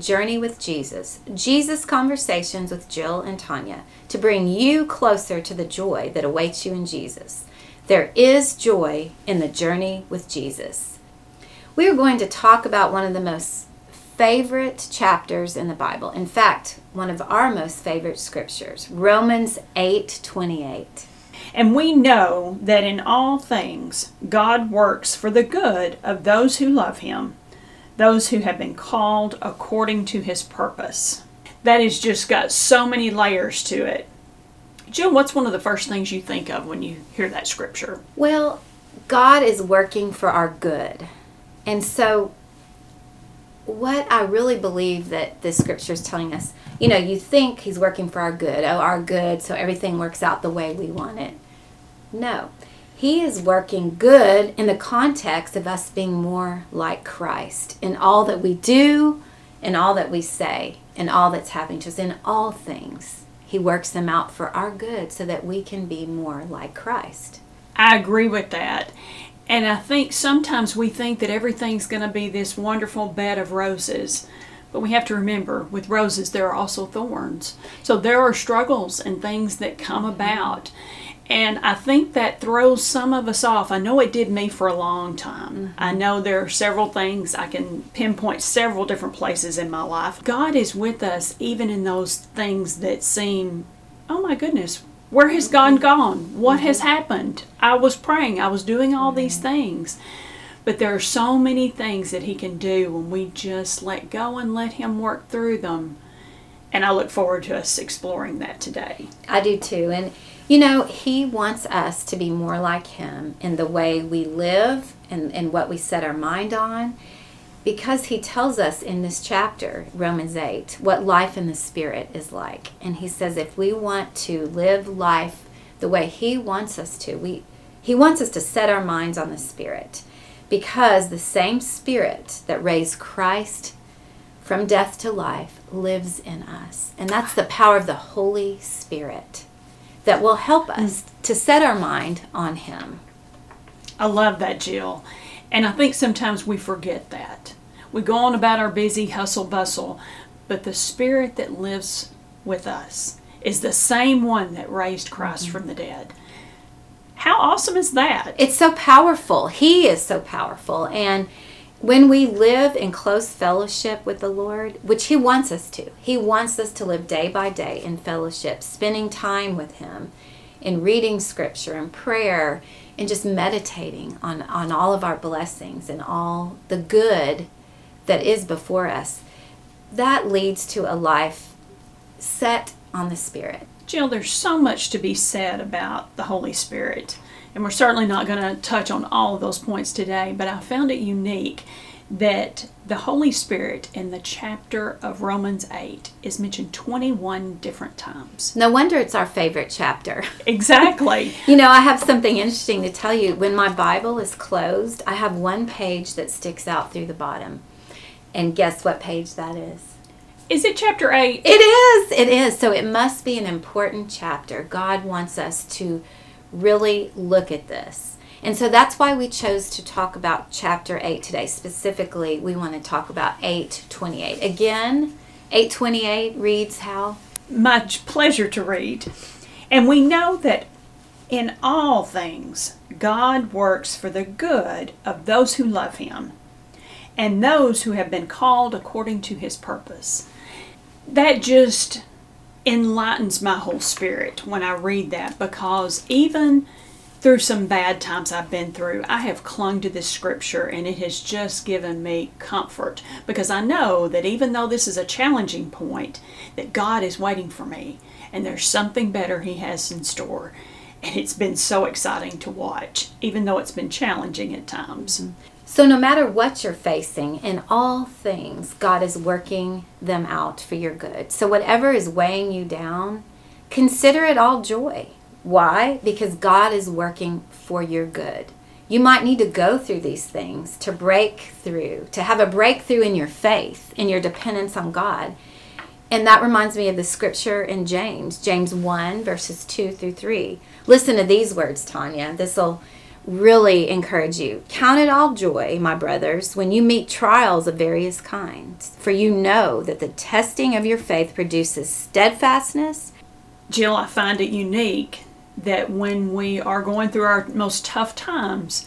Journey with Jesus, Jesus Conversations with Jill and Tanya, to bring you closer to the joy that awaits you in Jesus. There is joy in the journey with Jesus. We are going to talk about one of the most favorite chapters in the Bible. In fact, one of our most favorite scriptures, Romans 8:28. And we know that in all things God works for the good of those who love him those who have been called according to his purpose. That has just got so many layers to it. Jill, what's one of the first things you think of when you hear that scripture? Well, God is working for our good. And so, what I really believe that this scripture is telling us, you know, you think He's working for our good, oh, our good, so everything works out the way we want it. No. He is working good in the context of us being more like Christ in all that we do, in all that we say, in all that's happening to us, in all things. He works them out for our good so that we can be more like Christ. I agree with that. And I think sometimes we think that everything's going to be this wonderful bed of roses. But we have to remember with roses, there are also thorns. So there are struggles and things that come about. And I think that throws some of us off. I know it did me for a long time. Mm-hmm. I know there are several things, I can pinpoint several different places in my life. God is with us even in those things that seem, oh my goodness, where has God mm-hmm. gone? What mm-hmm. has happened? I was praying, I was doing all these mm-hmm. things. But there are so many things that He can do when we just let go and let Him work through them. And I look forward to us exploring that today. I do too. And you know, He wants us to be more like Him in the way we live and, and what we set our mind on because He tells us in this chapter, Romans 8, what life in the Spirit is like. And He says if we want to live life the way He wants us to, we, He wants us to set our minds on the Spirit because the same Spirit that raised Christ from death to life lives in us. And that's the power of the Holy Spirit that will help us to set our mind on Him. I love that, Jill. And I think sometimes we forget that. We go on about our busy hustle bustle, but the Spirit that lives with us is the same one that raised Christ mm-hmm. from the dead. How awesome is that? It's so powerful. He is so powerful. And when we live in close fellowship with the Lord, which He wants us to, He wants us to live day by day in fellowship, spending time with Him, in reading Scripture and prayer, and just meditating on, on all of our blessings and all the good that is before us. That leads to a life set on the Spirit. Jill, there's so much to be said about the Holy Spirit. And we're certainly not going to touch on all of those points today, but I found it unique that the Holy Spirit in the chapter of Romans 8 is mentioned 21 different times. No wonder it's our favorite chapter. Exactly. you know, I have something interesting to tell you. When my Bible is closed, I have one page that sticks out through the bottom. And guess what page that is? Is it chapter 8? It is. It is. So it must be an important chapter. God wants us to really look at this. And so that's why we chose to talk about chapter 8 today. Specifically, we want to talk about 828. Again, 828 reads how? Much pleasure to read. And we know that in all things, God works for the good of those who love Him and those who have been called according to His purpose. That just enlightens my whole spirit when I read that because even through some bad times I've been through, I have clung to this scripture and it has just given me comfort because I know that even though this is a challenging point, that God is waiting for me and there's something better He has in store. And it's been so exciting to watch, even though it's been challenging at times. Mm-hmm. So, no matter what you're facing, in all things, God is working them out for your good. So, whatever is weighing you down, consider it all joy. Why? Because God is working for your good. You might need to go through these things to break through, to have a breakthrough in your faith, in your dependence on God. And that reminds me of the scripture in James, James 1, verses 2 through 3. Listen to these words, Tanya. This will really encourage you. Count it all joy, my brothers, when you meet trials of various kinds, for you know that the testing of your faith produces steadfastness. Jill, I find it unique that when we are going through our most tough times,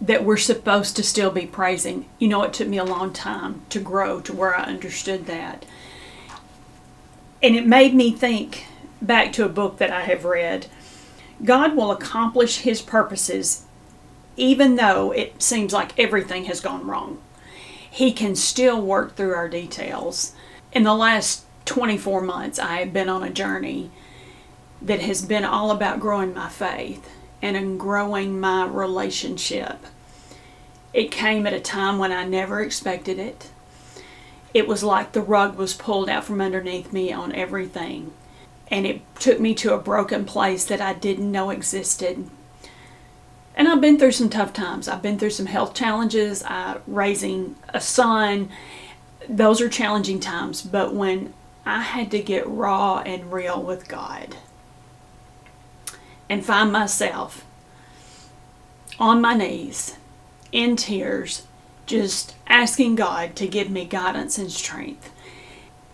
that we're supposed to still be praising. You know, it took me a long time to grow to where I understood that. And it made me think back to a book that I have read. God will accomplish his purposes even though it seems like everything has gone wrong. He can still work through our details. In the last 24 months, I have been on a journey that has been all about growing my faith and in growing my relationship. It came at a time when I never expected it. It was like the rug was pulled out from underneath me on everything. And it took me to a broken place that I didn't know existed. And I've been through some tough times. I've been through some health challenges, uh, raising a son. Those are challenging times. But when I had to get raw and real with God, and find myself on my knees in tears, just asking God to give me guidance and strength.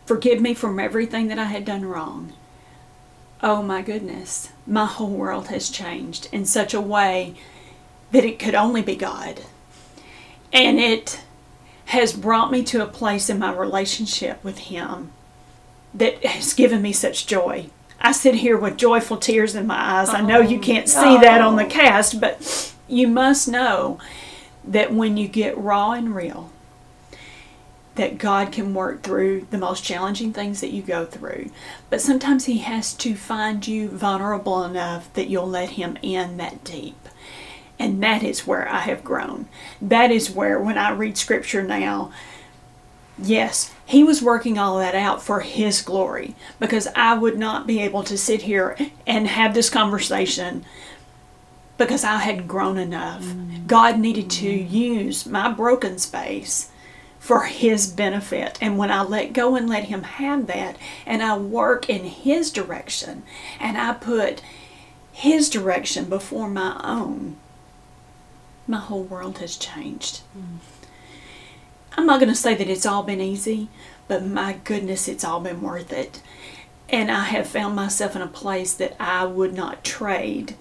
Forgive me from everything that I had done wrong. Oh my goodness, my whole world has changed in such a way that it could only be God. And it has brought me to a place in my relationship with Him that has given me such joy. I sit here with joyful tears in my eyes. I know you oh, can't see that on the cast, but you must know that when you get raw and real, that God can work through the most challenging things that you go through. But sometimes He has to find you vulnerable enough that you'll let Him in that deep. And that is where I have grown. That is where, when I read Scripture now, yes, He was working all that out for His glory because I would not be able to sit here and have this conversation because I had grown enough. Mm. God needed to use my broken space for His benefit. And when I let go and let Him have that, and I work in His direction, and I put His direction before my own, my whole world has changed. Mm. I'm not going to say that it's all been easy, but my goodness, it's all been worth it. And I have found myself in a place that I would not trade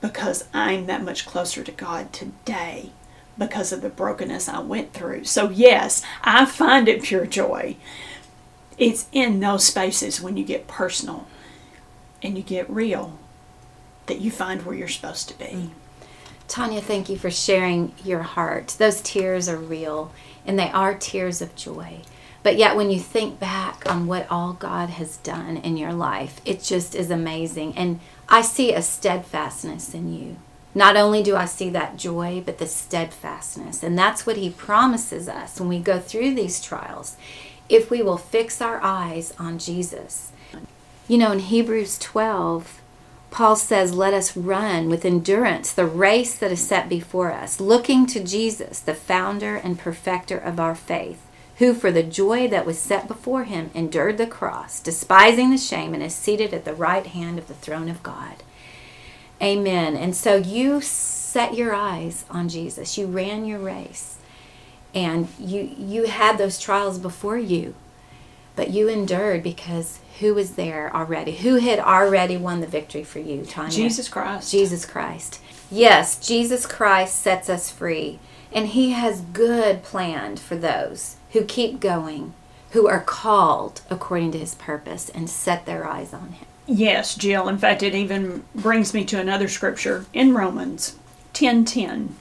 because I'm that much closer to God today because of the brokenness I went through. So, yes, I find it pure joy. It's in those spaces when you get personal and you get real that you find where you're supposed to be. Mm. Tanya, thank you for sharing your heart. Those tears are real and they are tears of joy. But yet, when you think back on what all God has done in your life, it just is amazing. And I see a steadfastness in you. Not only do I see that joy, but the steadfastness. And that's what He promises us when we go through these trials, if we will fix our eyes on Jesus. You know, in Hebrews 12, Paul says, Let us run with endurance the race that is set before us, looking to Jesus, the founder and perfecter of our faith who for the joy that was set before him endured the cross, despising the shame, and is seated at the right hand of the throne of God. Amen. And so you set your eyes on Jesus. You ran your race. And you you had those trials before you. But you endured because who was there already? Who had already won the victory for you, Tanya? Jesus Christ. Jesus Christ. Yes, Jesus Christ sets us free. And he has good planned for those who keep going, who are called according to his purpose and set their eyes on him. Yes, Jill. In fact, it even brings me to another scripture in Romans 10:10.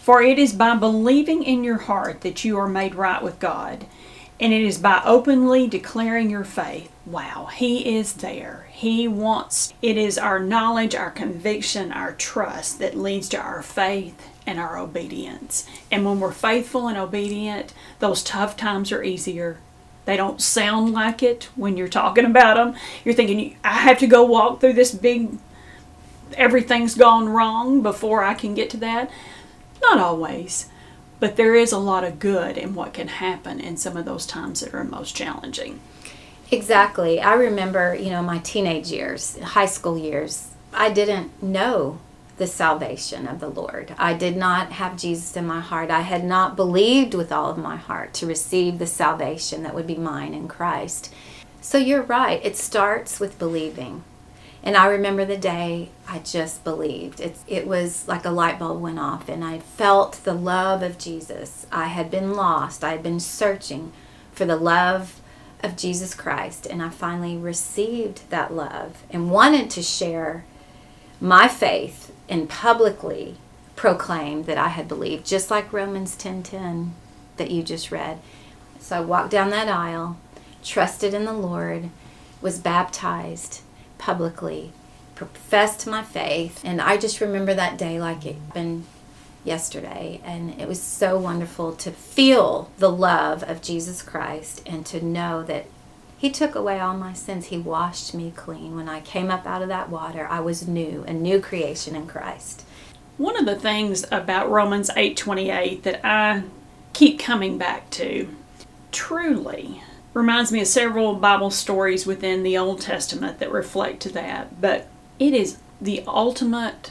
For it is by believing in your heart that you are made right with God, and it is by openly declaring your faith. Wow, he is there. He wants it is our knowledge, our conviction, our trust that leads to our faith and our obedience. And when we're faithful and obedient, those tough times are easier. They don't sound like it when you're talking about them. You're thinking, I have to go walk through this big, everything's gone wrong before I can get to that. Not always. But there is a lot of good in what can happen in some of those times that are most challenging. Exactly. I remember, you know, my teenage years, high school years, I didn't know the salvation of the Lord. I did not have Jesus in my heart. I had not believed with all of my heart to receive the salvation that would be mine in Christ. So you're right. It starts with believing. And I remember the day I just believed. It, it was like a light bulb went off, and I felt the love of Jesus. I had been lost, I had been searching for the love of Jesus Christ, and I finally received that love and wanted to share my faith and publicly proclaim that I had believed, just like Romans 10:10 that you just read. So I walked down that aisle, trusted in the Lord, was baptized publicly, professed my faith, and I just remember that day like it happened yesterday. And it was so wonderful to feel the love of Jesus Christ and to know that He took away all my sins. He washed me clean. When I came up out of that water, I was new, a new creation in Christ. One of the things about Romans 8:28 that I keep coming back to truly reminds me of several Bible stories within the Old Testament that reflect to that, but it is the ultimate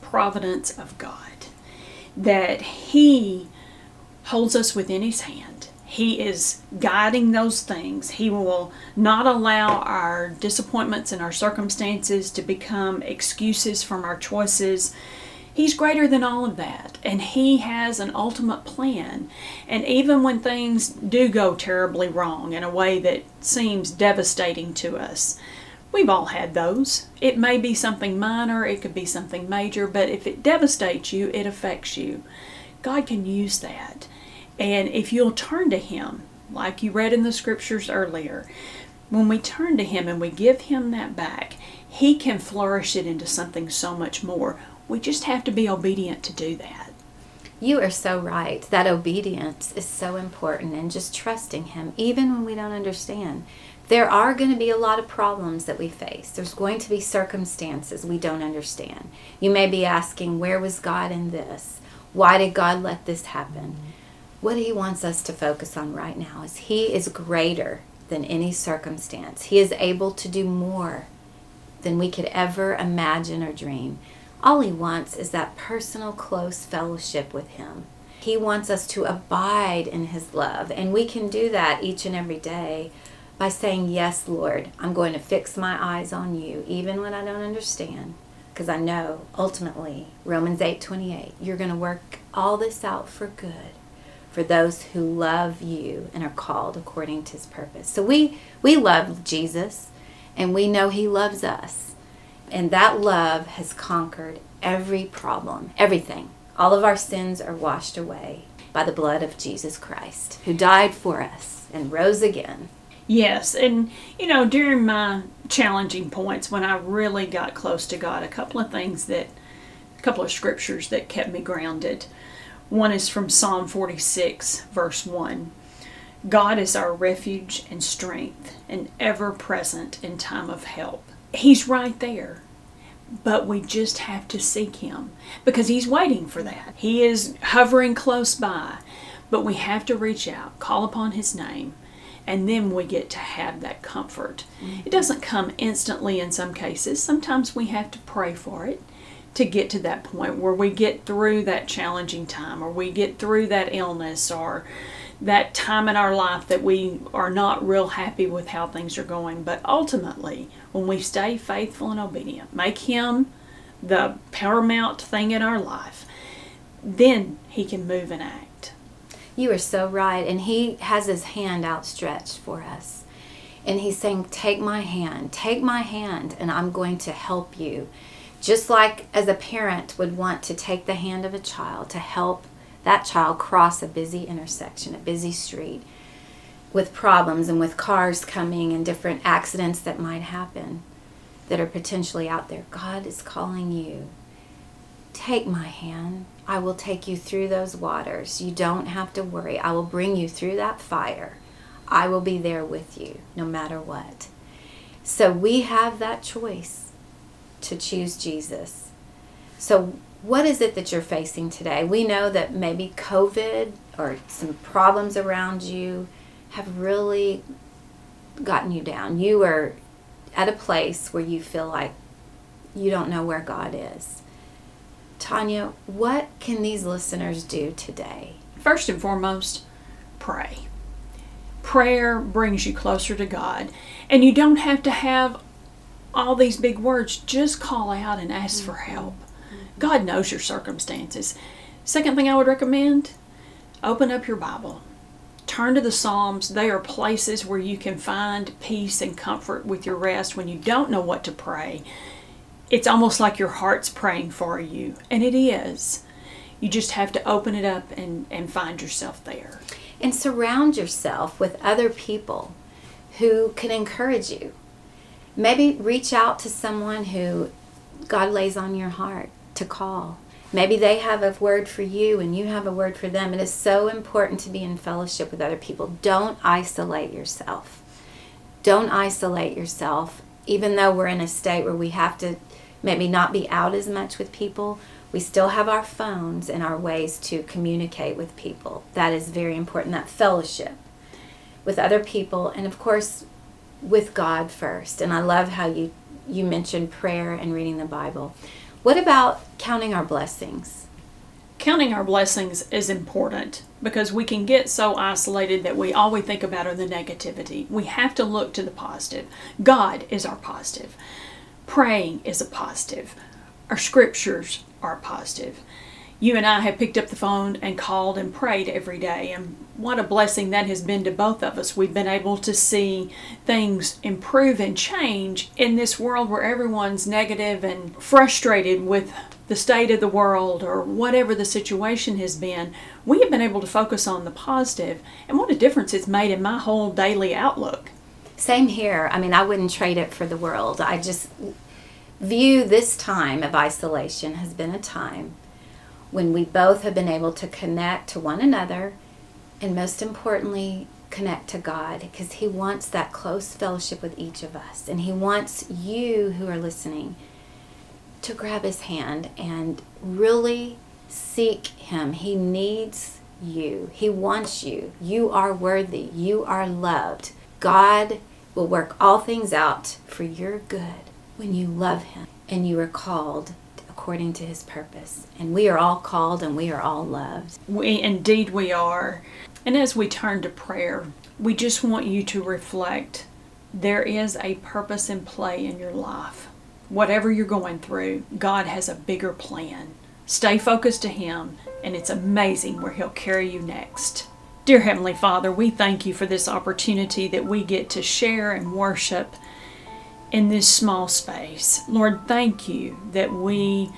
providence of God that He holds us within His hand. He is guiding those things. He will not allow our disappointments and our circumstances to become excuses from our choices. He's greater than all of that, and He has an ultimate plan. And even when things do go terribly wrong in a way that seems devastating to us, we've all had those. It may be something minor, it could be something major, but if it devastates you, it affects you. God can use that. And if you'll turn to Him, like you read in the scriptures earlier, when we turn to Him and we give Him that back, He can flourish it into something so much more. We just have to be obedient to do that. You are so right. That obedience is so important and just trusting Him, even when we don't understand. There are going to be a lot of problems that we face. There's going to be circumstances we don't understand. You may be asking, Where was God in this? Why did God let this happen? What He wants us to focus on right now is He is greater than any circumstance, He is able to do more than we could ever imagine or dream. All He wants is that personal, close fellowship with Him. He wants us to abide in His love, and we can do that each and every day by saying, Yes, Lord, I'm going to fix my eyes on you, even when I don't understand. Because I know ultimately, Romans 8 28, you're going to work all this out for good for those who love you and are called according to his purpose. So we, we love Jesus and we know he loves us. And that love has conquered every problem, everything. All of our sins are washed away by the blood of Jesus Christ, who died for us and rose again. Yes, and you know, during my challenging points when I really got close to God, a couple of things that, a couple of scriptures that kept me grounded. One is from Psalm 46, verse 1. God is our refuge and strength, and ever present in time of help. He's right there but we just have to seek him because he's waiting for that. He is hovering close by, but we have to reach out, call upon his name, and then we get to have that comfort. Mm-hmm. It doesn't come instantly in some cases. Sometimes we have to pray for it to get to that point where we get through that challenging time or we get through that illness or that time in our life that we are not real happy with how things are going. But ultimately, when we stay faithful and obedient, make Him the paramount thing in our life, then He can move and act. You are so right. And He has His hand outstretched for us. And He's saying, Take my hand, take my hand, and I'm going to help you. Just like as a parent would want to take the hand of a child to help that child cross a busy intersection, a busy street with problems and with cars coming and different accidents that might happen that are potentially out there. God is calling you. Take my hand. I will take you through those waters. You don't have to worry. I will bring you through that fire. I will be there with you no matter what. So we have that choice to choose Jesus. So what is it that you're facing today? We know that maybe COVID or some problems around you have really gotten you down. You are at a place where you feel like you don't know where God is. Tanya, what can these listeners do today? First and foremost, pray. Prayer brings you closer to God, and you don't have to have all these big words. Just call out and ask for mm-hmm. help. Mm-hmm. God knows your circumstances. Second thing I would recommend open up your Bible. Turn to the Psalms. They are places where you can find peace and comfort with your rest when you don't know what to pray. It's almost like your heart's praying for you, and it is. You just have to open it up and, and find yourself there. And surround yourself with other people who can encourage you. Maybe reach out to someone who God lays on your heart to call. Maybe they have a word for you and you have a word for them. It is so important to be in fellowship with other people. Don't isolate yourself. Don't isolate yourself. Even though we're in a state where we have to maybe not be out as much with people, we still have our phones and our ways to communicate with people. That is very important. That fellowship with other people and of course with God first. And I love how you you mentioned prayer and reading the Bible. What about counting our blessings? Counting our blessings is important because we can get so isolated that we all we think about are the negativity. We have to look to the positive. God is our positive. Praying is a positive. Our scriptures are positive. You and I have picked up the phone and called and prayed every day, and what a blessing that has been to both of us. We've been able to see things improve and change in this world where everyone's negative and frustrated with the state of the world or whatever the situation has been. We have been able to focus on the positive, and what a difference it's made in my whole daily outlook. Same here. I mean, I wouldn't trade it for the world. I just view this time of isolation has been a time when we both have been able to connect to one another and most importantly, connect to God because He wants that close fellowship with each of us. And He wants you who are listening to grab His hand and really seek Him. He needs you, He wants you. You are worthy, you are loved. God will work all things out for your good when you love Him and you are called according to his purpose. And we are all called and we are all loved. We indeed we are. And as we turn to prayer, we just want you to reflect there is a purpose and play in your life. Whatever you're going through, God has a bigger plan. Stay focused to Him, and it's amazing where He'll carry you next. Dear Heavenly Father, we thank you for this opportunity that we get to share and worship in this small space. Lord, thank you that we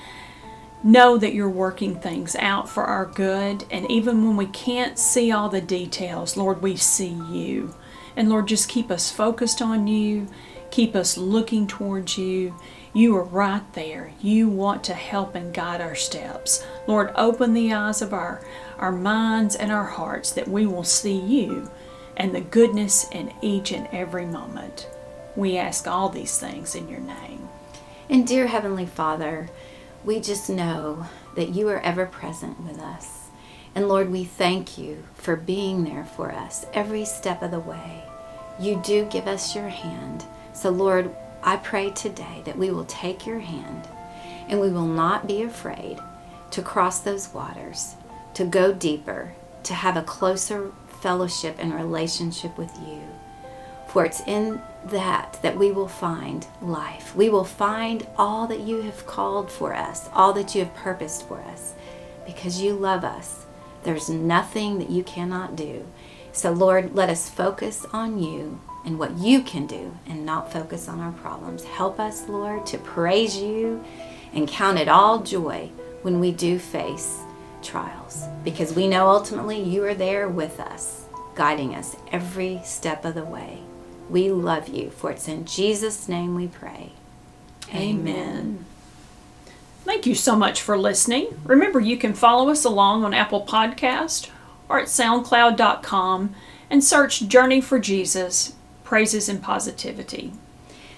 know that you're working things out for our good. And even when we can't see all the details, Lord, we see you. And Lord, just keep us focused on you, keep us looking towards you. You are right there. You want to help and guide our steps. Lord, open the eyes of our, our minds and our hearts that we will see you and the goodness in each and every moment. We ask all these things in your name. And dear Heavenly Father, we just know that you are ever present with us. And Lord, we thank you for being there for us every step of the way. You do give us your hand. So, Lord, I pray today that we will take your hand and we will not be afraid to cross those waters, to go deeper, to have a closer fellowship and relationship with you. It's in that that we will find life. We will find all that you have called for us, all that you have purposed for us, because you love us. There's nothing that you cannot do. So, Lord, let us focus on you and what you can do and not focus on our problems. Help us, Lord, to praise you and count it all joy when we do face trials, because we know ultimately you are there with us, guiding us every step of the way. We love you, for it's in Jesus' name we pray. Amen. Thank you so much for listening. Remember, you can follow us along on Apple Podcast or at SoundCloud.com and search Journey for Jesus, Praises and Positivity.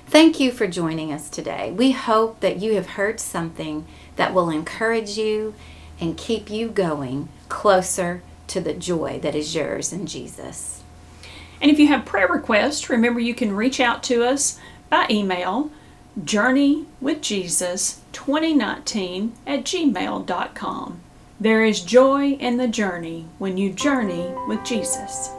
Thank you for joining us today. We hope that you have heard something that will encourage you and keep you going closer to the joy that is yours in Jesus. And if you have prayer requests, remember you can reach out to us by email journeywithjesus2019 at gmail.com. There is joy in the journey when you journey with Jesus.